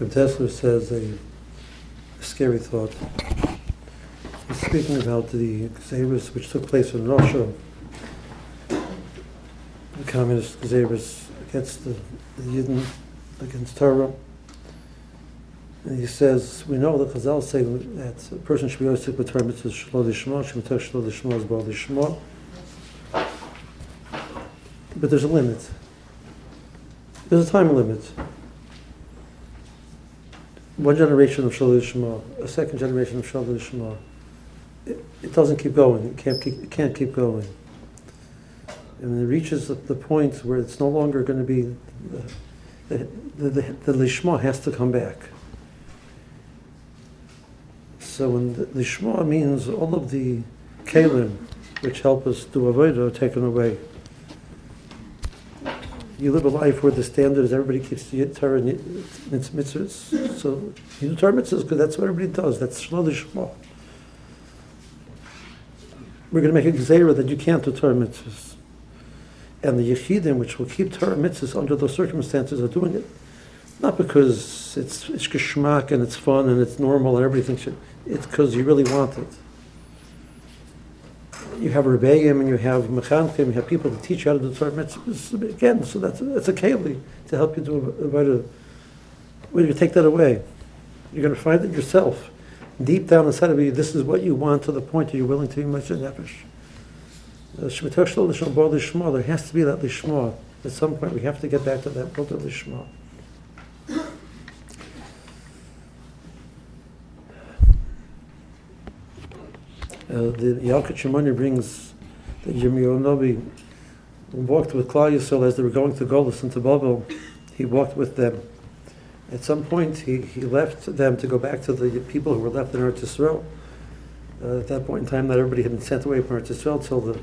Reb Dessler says a scary thought. He's speaking about the Xavers which took place in Russia, the communist Xavers against the, the Yidden, against Torah. And he says, we know that Chazal say that a person should be always with Torah mitzvahs shlo lishma, shemitar shlo lishma is bar lishma. But there's a limit. There's a time limit. One generation of shlo lishma, a second generation of shlo lishma. It, it doesn't keep going. It can't keep, it can't keep going. And it reaches the, the point where it's no longer going to be, the, the, the, the lishma has to come back. So when the, Shema means all of the kalim which help us do avodah are taken away. You live a life where the standard is everybody keeps the Torah and its mitzvahs. So you do Torah mitzvahs because that's what everybody does. That's the Shema. We're going to make a gzeira that you can't do Torah mitzvahs. And the Yechidim, which will keep Torah mitzvahs under those circumstances, are doing it. Not because it's, it's geschmack and it's fun and it's normal and everything it. It's because you really want it. You have rebbeim and you have mechankim, you have people to teach you how to do Torah mitzvahs. Again, so that's, that's a keli to help you do it. When you take that away, you're going to find it yourself. Deep down inside of you, this is what you want to the point that you're willing to be much nefesh. Uh, there has to be that lishma. At some point, we have to get back to that of lishma. Uh, the Yalkut Shimoni brings that Yirmiyahu walked with Klal Yisrael as they were going to Golis to Babel. He walked with them. At some point, he, he left them to go back to the people who were left in Eretz Yisrael. Uh, at that point in time, not everybody had been sent away from Eretz Yisrael until the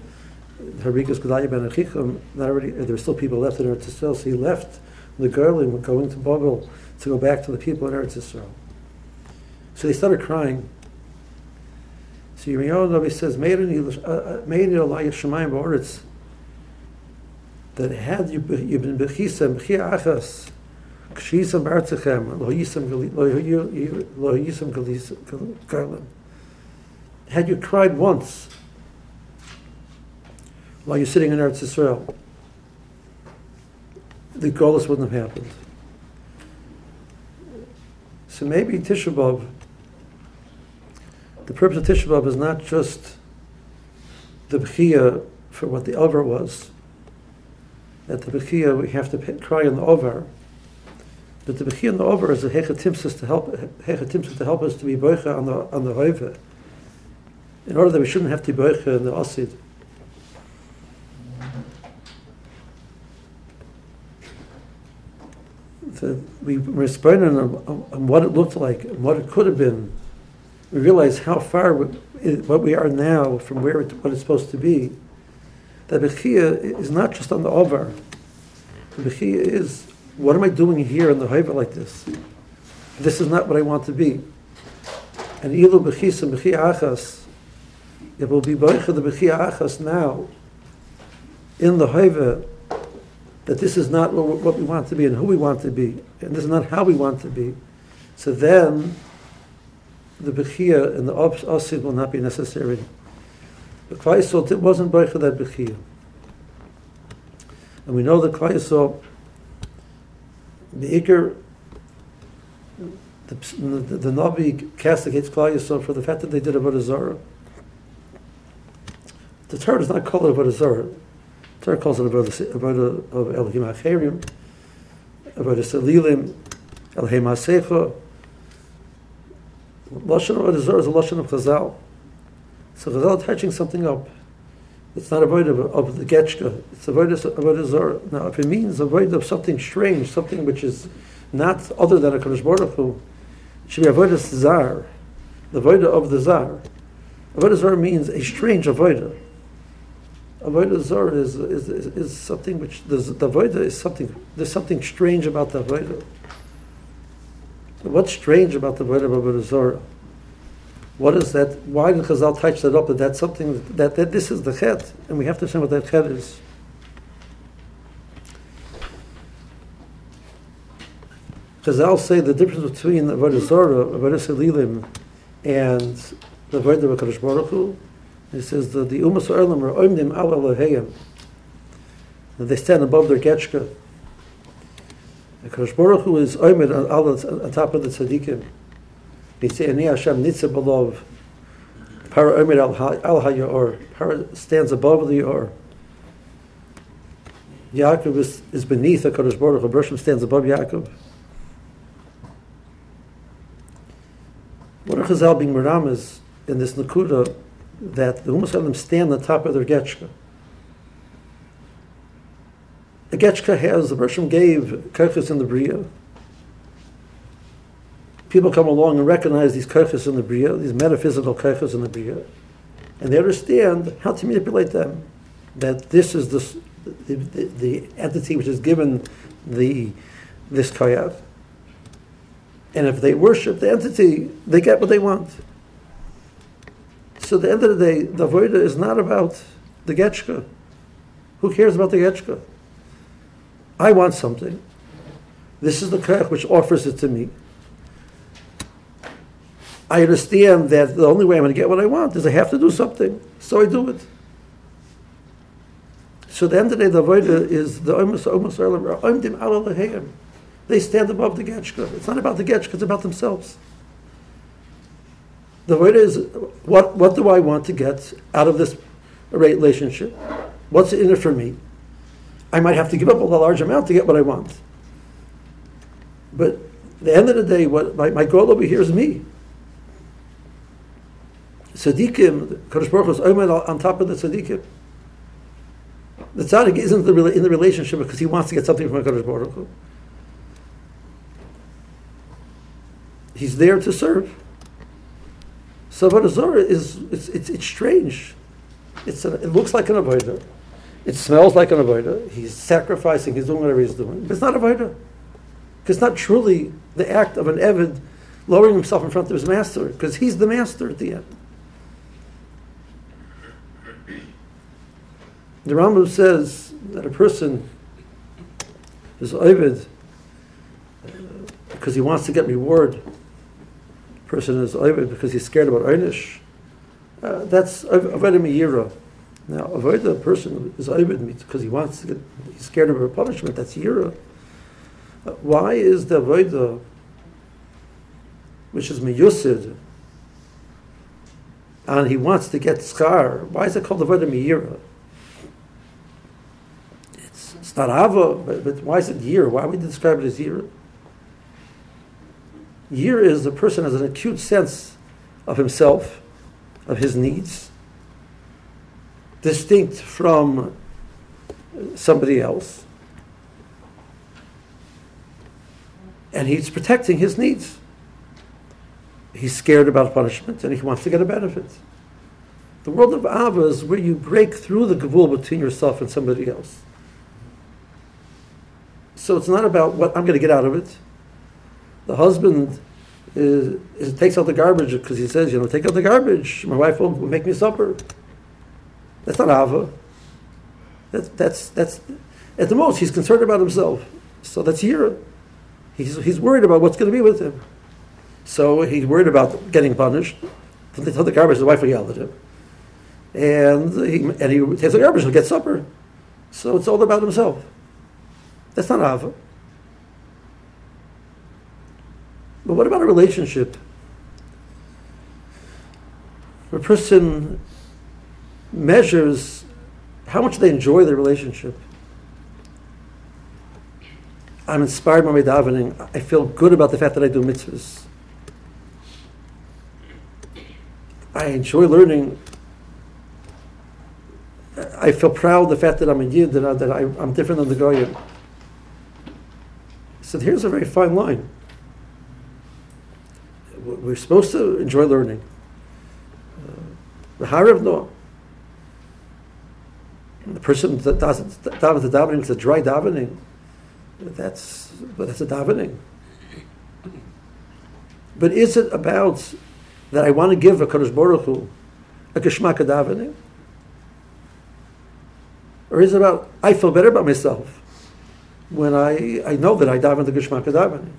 Harigas Gedaliah ben Achikam. Not everybody, there were still people left in Eretz Yisrael, so he left the girl and going to Babel to go back to the people in Eretz Yisrael. So they started crying. So Yirmiyahu Navi says, "Meini uh, uh, Elayah Shemayim Ba'oretz." That had you been bechisa bechia achas, kshisa bartzechem lo yisam lo yisam galim. Had you cried once while you're sitting in Eretz Yisrael, the Golas wouldn't have happened. So maybe Tisha B'Av the purpose of Tisha B'Av is not just the Bechia for what the over was. At the Bechia, we have to cry on the over. But the Bechia in the over is a Hechatimsis to help Hechatimsis to help us to be Boicha on the on the. In order that we shouldn't have to be Boicha in the Asid. The, we respond on, on what it looked like and what it could have been we realize how far what we are now from where it, what it's supposed to be. That bechia is not just on the. The bechia is what am I doing here in the hoiva like this? This is not what I want to be. And ilu bechis and bechia achas, it will be boicha the bechia achas now in the hoiva that this is not what we want to be and who we want to be, and this is not how we want to be. So then the Bechia and the Osid will not be necessary. The Klaisol, wasn't Beicha that Bechia. And we know that Klaisol, the Iker, the, the, the Navi castigates Klaisol for the fact that they did Avodah Zarah. The Torah does not call it Avodah Zarah. The Torah calls it Avodah of Elohim Acherim, Avodah Salilim, Elohim Asecha, Lashon of Avodah is a Lashon of Chazal. So Chazal touching something up. It's not a void of, of the Getchka. It's a void of Zarah. Now, if it means a void of something strange, something which is not other than a Kadosh Baruch Hu, it should be a void of Zar, the void of the Zar. Avodah Zarah means a strange avodah. Avodah Zarah is, is, is, is something which, the, the avodah is something, there's something strange about the avodah. What's strange about the of Avodah What is that? Why did Chazal touch that up? That that's something that, that this is the chet, and we have to understand what that chet is. Chazal say the difference between Avodah Zorah, Avodah Selilim, and the Avodah HaKadosh Baruch Hu, he says that the Umas Erlam are Oimdim Al Eloheyim, that they stand above their Getchka. The Kadosh Baruch Hu is Oimid on, on top of the Tzaddikim. He say, Ani Hashem Nitzah Belov, Para Oimid Al HaYor, Para stands above the Yor. Yaakov is, is beneath the Kadosh Baruch Hu, Bershom stands above Yaakov. What are Chazal being Maram is in this Nakuda that the Umas them stand on top of their Getchka. The Getchka has, the Bershom gave Kirchis in the Bria. People come along and recognize these Kirchis in the Bria, these metaphysical Kirchis in the Bria, and they understand how to manipulate them. That this is the, the, the, entity which is given the, this Kayat. And if they worship the entity, they get what they want. So at the end of the day, the Avodah is not about the Getchka. Who cares about the Getchka? I want something. This is the Koch which offers it to me. I understand that the only way I'm going to get what I want is I have to do something. So I do it. So at the end of the day, the Avodah is the Omus Omus They stand above the Getchka. It's not about the Getchka, it's about themselves. The word is, what, what do I want to get out of this relationship? What's in it for me? I might have to give up a large amount to get what I want. But the end of the day, what my, my goal over here is me. Tzaddikim, Kadosh Baruch is on top of the tzaddikim. The tzaddik isn't in the relationship because he wants to get something from Kadosh Baruch Hu. He's there to serve. So Zorah is it's, it's, it's strange. It's a, it looks like an avodah. It smells like an avodah. He's sacrificing. He's doing whatever he's doing. But it's not avodah. It's not truly the act of an Evid lowering himself in front of his master, because he's the master at the end. The Rambam says that a person is Ovid uh, because he wants to get reward A person is Ovid because he's scared about Einish, uh, that's Avodah Meira. Now, avoid the person is Ovid because he wants to get, he's scared of a punishment, that's Yira. Uh, why is the Avodah, which is Meyusid, and he wants to get Skar, why is it called Avodah Meira? It's, it's not Ava, but, but why is it Yira? Why would we describe it as Yira? Year is the person has an acute sense of himself, of his needs, distinct from somebody else. And he's protecting his needs. He's scared about punishment and he wants to get a benefit. The world of Ava is where you break through the gavul between yourself and somebody else. So it's not about what I'm going to get out of it the husband is, is, takes out the garbage because he says, you know, take out the garbage. My wife will make me supper. That's not Ava. That's, that's, that's, at the most, he's concerned about himself. So that's here. He's, he's worried about what's going to be with him. So he's worried about getting punished. If they the garbage, the wife will yell at him. And he, and he takes the garbage, he'll get supper. So it's all about himself. That's not Ava. But what about a relationship? A person measures how much they enjoy the relationship. I'm inspired by my davening. I feel good about the fact that I do mitzvahs. I enjoy learning. I feel proud of the fact that I'm a yid, that, I, that I, am different than the goyim. So here's a very fine line we're supposed to enjoy learning. Uh, the Harav no. The person that doesn't daven the davening is a dry davening. That's that's a davening. But is it about that I want to give a Kadosh Baruch Hu a geschmack davening? Or is it about I feel better about myself when I, I know that I daven the geschmack davening?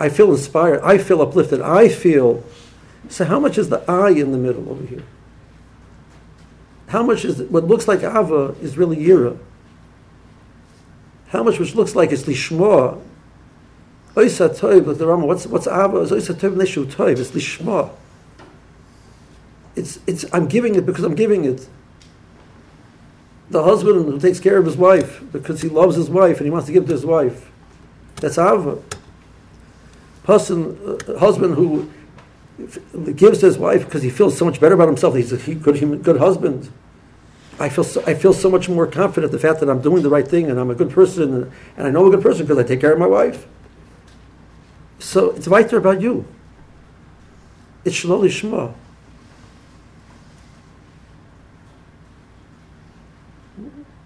I feel inspired. I feel uplifted. I feel. So how much is the I in the middle over here? How much is what looks like Ava is really Yira? How much which looks like it's Lishma? Oisa Toiv, like the Rama, what's, what's Ava? It's Oisa Toiv Neshu Toiv, it's Lishma. It's, it's, I'm giving it because I'm giving it. The husband who takes care of his wife because he loves his wife and he wants to give to his wife. That's Ava. Person, uh, husband who gives his wife because he feels so much better about himself. He's a good, good husband. I feel so, I feel so much more confident the fact that I'm doing the right thing and I'm a good person and, and I know I'm a good person because I take care of my wife. So it's weiter about you. It's shalom lishma.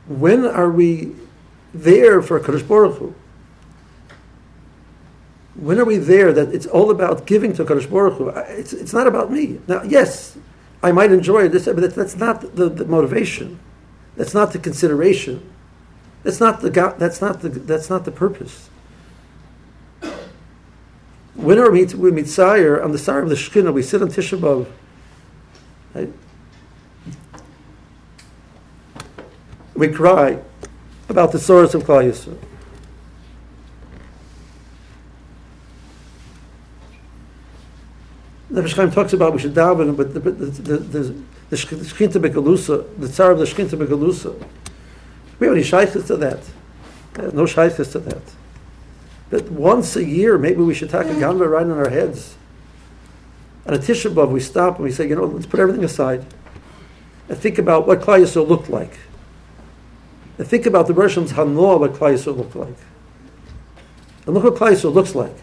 When are we there for Kadosh Baruch Hu? When are we there that it's all about giving to Kadosh Baruch Hu? It's, it's not about me. Now, yes, I might enjoy this, but that's not the, the motivation. That's not the consideration. That's not the that's not the that's not the purpose. When we we meet Sire on the side of the Shekhinah? We sit on Tisha B'av. Right? We cry about the sorrows of Klal Yisrael. The Chaim talks about we should daven, but the the the, the, the shkinta begalusa, the tsar of the shkinta begalusa. We have any shaykhs to that? Uh, no shaykhs to that. But once a year, maybe we should take a ganva right on our heads. On a Tisha B'av, we stop and we say, you know, let's put everything aside and think about what Klal Yisrael looked like. And think about the Russians Hanoah, what Yisrael looked like. And look what Yisrael looks like.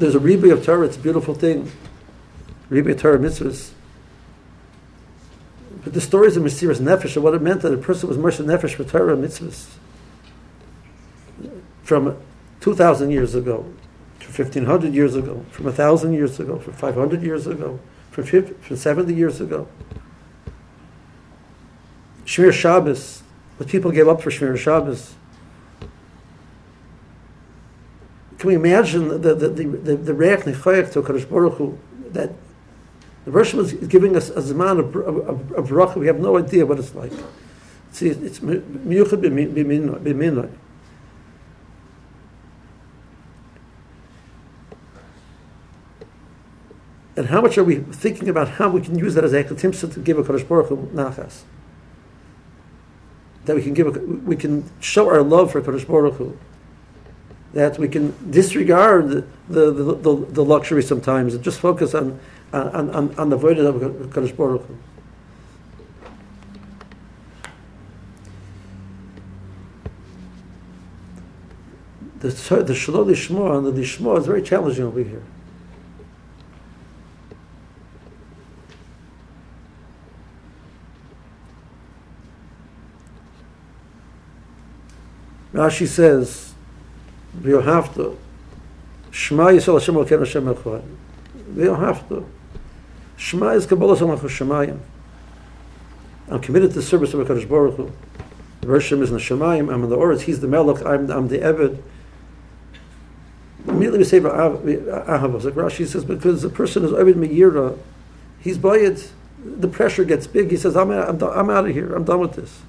There's a Rebbe of Torah, it's a beautiful thing. Rebbe of Torah mitzvahs. But the stories of Mesiras Nefesh are what it meant that a person was Mercer Nefesh for Torah mitzvahs. From 2,000 years ago, to 1,500 years ago, from 1,000 years ago, from 500 years ago, from, 50, from 70 years ago. Shmir Shabbos, what people gave up for Shmir Shabbos. Can we imagine the the the the, the to Kadosh Baruch Hu that the Rosh is giving us a zaman of, of, of, of We have no idea what it's like. See, it's miyuchad b'minoi. And how much are we thinking about how we can use that as a timsa to give a Kadosh Baruch Hu nachas? That we can give, a, we can show our love for Kadosh Baruch Hu that we can disregard the, the, the, the luxury sometimes and just focus on, on, on, on the void of Kadosh Baruch Hu. The, the Shalom Lishma and the Lishma is very challenging over here. Rashi says, we have to. Shema Yisrael Hashem Elokeinu Hashem Echad. We have to. Shema is Kabbalah Samach Shemayim. I'm committed to the service of HaKadosh Baruch Hu. The Rishim is in the Shemayim, I'm in the Oretz, he's the Melech, I'm, I'm the Eved. Immediately we say Ahavos, like Rashi says, because the person is Eved Me'yira, he's by it, the pressure gets big, he says, I'm, I'm, I'm out of here, I'm done with this.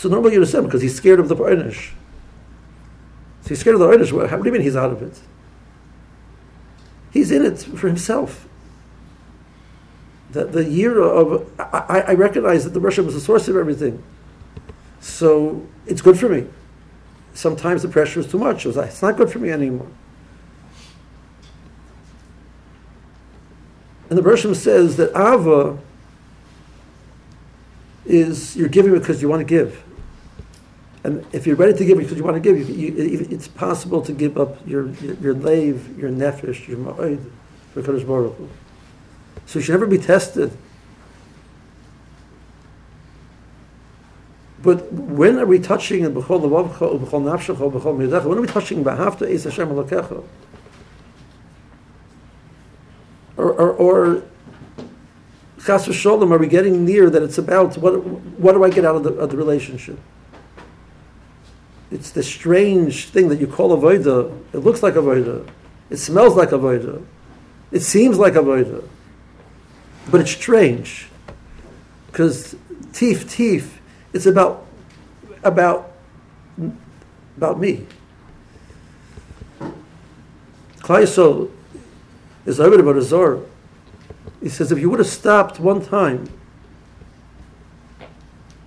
So normally you understand because he's scared of the Einish. So he's scared of the Einish. What do you mean he's out of it? He's in it for himself. That the year of I, I recognize that the Russian was the source of everything. So it's good for me. Sometimes the pressure is too much. It's not good for me anymore. And the Bershom says that Ava is you're giving because you want to give. And if you're ready to give because you want to give, you, you, it's possible to give up your your, lave, your nefesh, your ma'od for Kadosh Baruch Hu. So you should never be tested. But when are we touching in b'chol levavcha, b'chol nafshecha, b'chol midacha? When are we touching b'hafta es Hashem alokecha? Or, or, or Chas v'sholem, are we getting near that it's about what, what do I get out of the, of the relationship? It's the strange thing that you call avoida. It looks like avoida. It smells like avoida. It seems like avoida. But it's strange. Because teeth, teeth, it's about, about, about me. Klai is over about a Zohar. He says, if you would have stopped one time,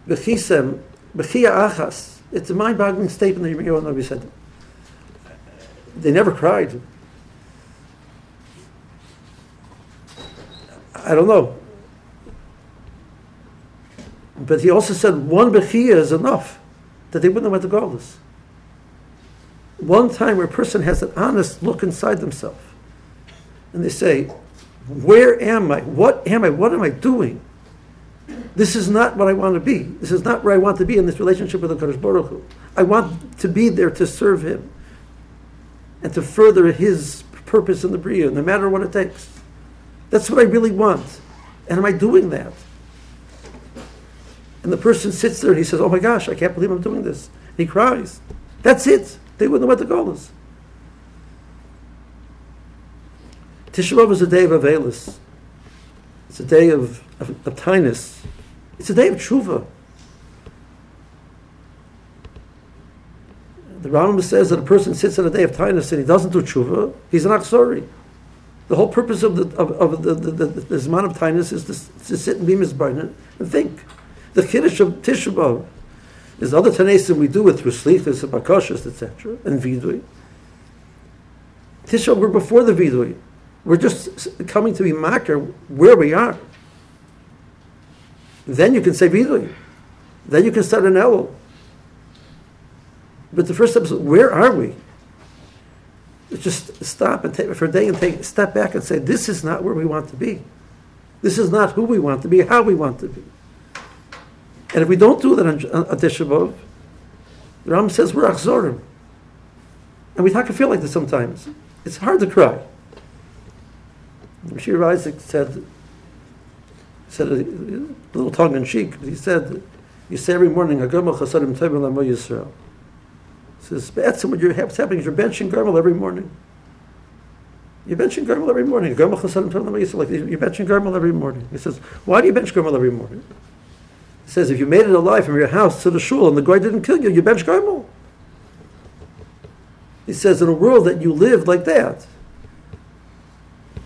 Bechisem, Bechia Achas, it's a mind-boggling statement that Yirmiyahu Navi said. They never cried. I don't know. But he also said one Bechia is enough, that they wouldn't have went to Goldus. One time where a person has an honest look inside themselves, and they say, where am I? What am I? What am I doing? This is not what I want to be. This is not where I want to be in this relationship with the Kadosh Baruch Hu. I want to be there to serve Him and to further His purpose in the Bria, no matter what it takes. That's what I really want. And am I doing that? And the person sits there and he says, Oh my gosh, I can't believe I'm doing this. And he cries. That's it. They wouldn't know what the goal is. Tisha B'Av is a day of Avelis. It's a day of, of, of tinus. It's a day of tshuva. The Rambam says that a person sits on a day of tinus and he doesn't do tshuva, he's an achsori. The whole purpose of the of, of the, the, the, the Zman of is to, to sit and be misbarned and think. The Kiddush of Tisha B'Av is other tanesim we do with through slichas and bakashas, etc., and vidui. Tisha we're before the vidui. We're just coming to be makar where we are. Then you can say vidui. Then you can start an elul. But the first step is where are we? Just stop and take for a day and take step back and say, this is not where we want to be. This is not who we want to be, how we want to be. And if we don't do that on, on Tisha B'Av, the Ram says we're achzorim. And we talk to feel like this sometimes. It's hard to cry. Shir Isaac said, said a, little tongue in cheek, but he said, you say every morning, Hagomel Chasadim Tevim Lamo Yisrael. He says, Be'etzim, what you're, what's happening you're benching Gomel every morning. You're benching Gomel every morning. Gomel Chasadim Tevim Lamo Yisrael. Like, you're benching Gomel every morning. He says, why do you bench Gomel every morning? He says, if you made it alive from your house to the shul and the guy didn't kill you, you bench Gomel. He says, in a world that you lived like that,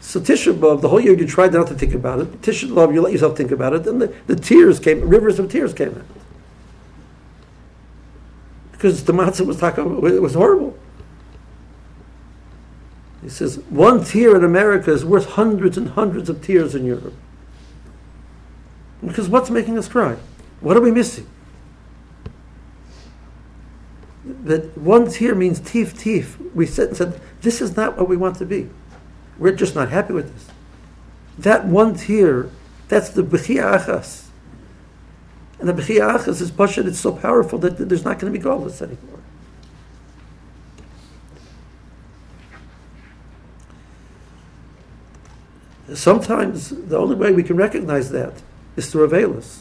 so Tisha B'Av, the whole year you tried not to think about it. Tisha B'Av, you let yourself think about it. Then the, the tears came, rivers of tears came out. Because the matzah was it was horrible. He says, one tear in America is worth hundreds and hundreds of tears in Europe. Because what's making us cry? What are we missing? That one tear means teeth, teeth. We said, said, this is not what we want to be. We're just not happy with this. That one tear, that's the Bechia Achas. And the Bechia Achas is Pashad, it's so powerful that there's not going to be godless anymore. Sometimes the only way we can recognize that is through Avelis.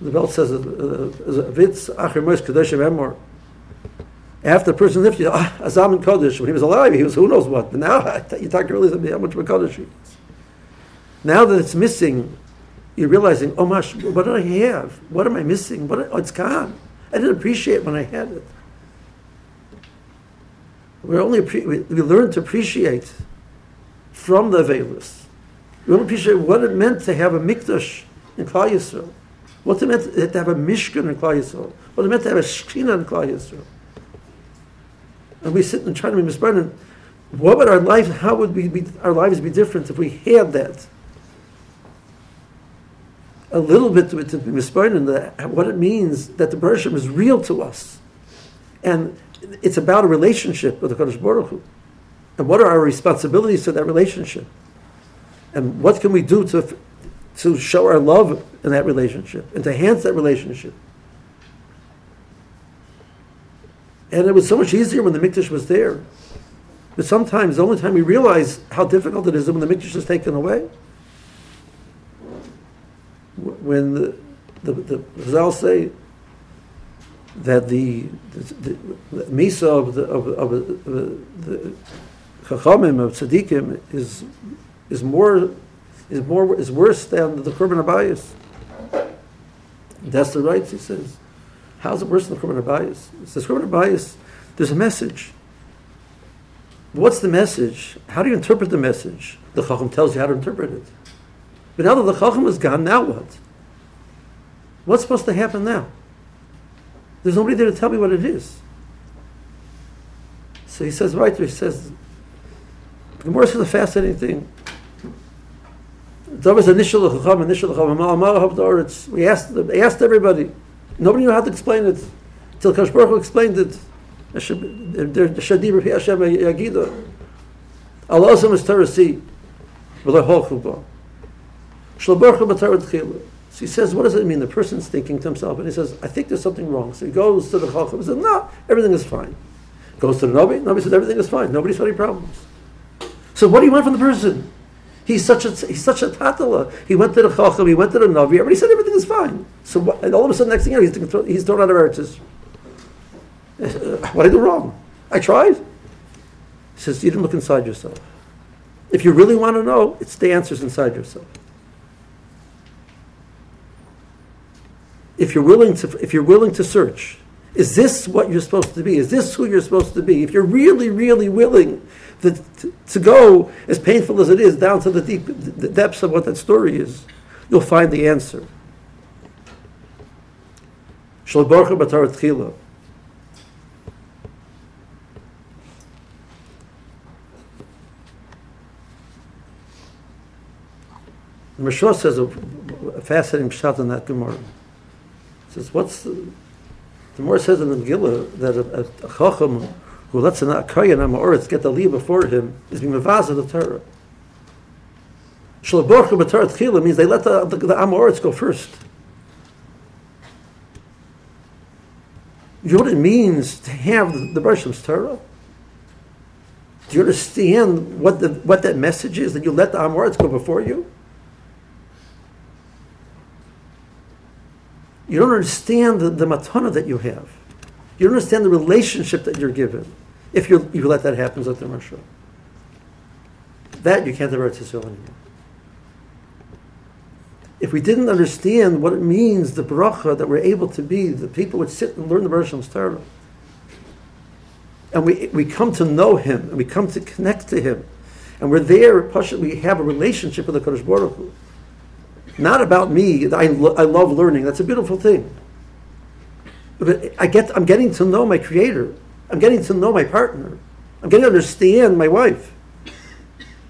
The belt says, uh, uh, uh, "Vitz acher mois emor." After the person lifted, ah, Azam Kodesh, when he was alive, he was who knows what. But now you talk to really how much of a Kodesh he is. Now that it's missing, you're realizing, oh my, what do I have? What am I missing? What, oh, it's gone. I didn't appreciate when I had it. we only we, we learn to appreciate from the Veilus. We don't appreciate what it meant to have a mikdash in Klal Yisrael. What it meant to have a mishkan in Klal Yisrael. What it meant to have a shkina in Klal Yisrael and we sit and try to be misburdened, what would our life, how would we be, our lives be different if we had that? A little bit to, to be what it means that the Bershom is real to us. And it's about a relationship with the Kodesh Baruch Hu. And what are our responsibilities to that relationship? And what can we do to, to show our love in that relationship and to enhance that relationship? And it was so much easier when the Mikdash was there. But sometimes the only time we realize how difficult it is when the Mikdash is taken away. when the, the, the Chazal say that the, the, the Misa of the, of, of, of the Chachamim, of Tzaddikim, is, is more, is more, is worse than the Churban Abayis. That's the rights, he says. How's it worse than the Churban Abayis? He says, Churban Abayis, there's a message. What's the message? How do you interpret the message? The Chacham tells you how to interpret it. But now that the Chacham is gone, now what? What's supposed to happen now? There's nobody there to tell me what it is. So he says, right there, he says, the Gemara says a fascinating thing. That was initial chacham, initial chacham. We asked, asked everybody. Nobody knew how to explain it. Till Kadosh Baruch explained it. Shadim Hashem Yagida. Allah Azam is Torah Tchila. So he says, what does it mean? The person's thinking to himself, and he says, I think there's something wrong. So he goes to the Chacham and says, no, everything is fine. Goes to the Nabi, Nabi says, everything is fine. Nobody's had any problems. So what do you want from the person? He's such a he's such a tatala. He went to the chacham, he went to the navi. Everybody said everything is fine. So and all of a sudden, next thing you know, he's thrown, out of Eretz. Uh, what did I do wrong? I tried. He says you didn't look inside yourself. If you really want to know, it's the answers inside yourself. If you're willing to if you're willing to search, is this what you're supposed to be? Is this who you're supposed to be? If you're really, really willing to, to, to go, as painful as it is, down to the deep the depths of what that story is, you'll find the answer. Shalbarcha Batar Tchila. The Mishra says a, a fascinating shot in that Gemara. He says, what's the, the more says in the Megillah that a, a, a chacham who lets an akayan amaretz get the leave before him is being mevazah the Torah. Shalaborcha b'Torah tchila means they let the, the, the amaretz go first. You know what it means to have the, the Torah? Do you understand what, the, what that message is, that you let the Amoritz go before you? You don't understand the, the matana that you have. You don't understand the relationship that you're given if you you let that happen, Zot Marsha. That you can't ever Israel anymore. If we didn't understand what it means, the bracha that we're able to be, the people would sit and learn the Bereshim's Torah. And we, we come to know him, and we come to connect to him. And we're there, we have a relationship with the Kodesh Baruch Hu. Not about me, I, lo- I love learning, that's a beautiful thing. I get, I'm getting to know my Creator. I'm getting to know my partner. I'm getting to understand my wife.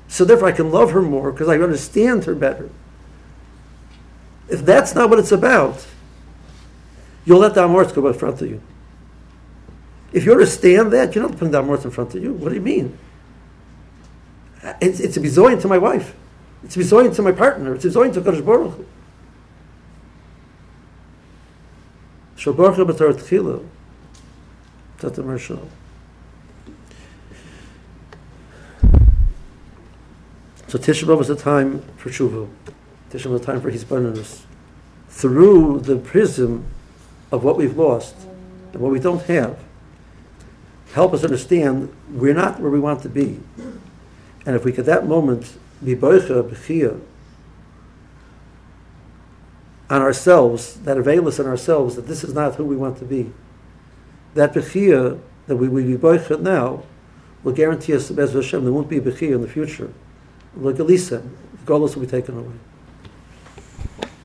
So therefore I can love her more because I understand her better. If that's not what it's about, you'll let the Amorts go in front of you. If you understand that, you're not putting the Amorts in front of you. What do you mean? It's, it's a bizoin to my wife. It's a bizoin to my partner. It's a bizoin to Kodesh Baruch Hu. Shalbaruch b'tar tchila. Tata Marshal. So Tisha B'Av was a time for tshuva. Tisha B'Av was a time for his. Through the prism of what we've lost and what we don't have, help us understand we're not where we want to be. And if we could that moment be boicha, b'chia, on ourselves, that avail us on ourselves, that this is not who we want to be. That b'chia, that we will be boicha now, will guarantee us, Bez Hashem, there won't be a b'chia in the future. Like Elisa, the golos will be taken away.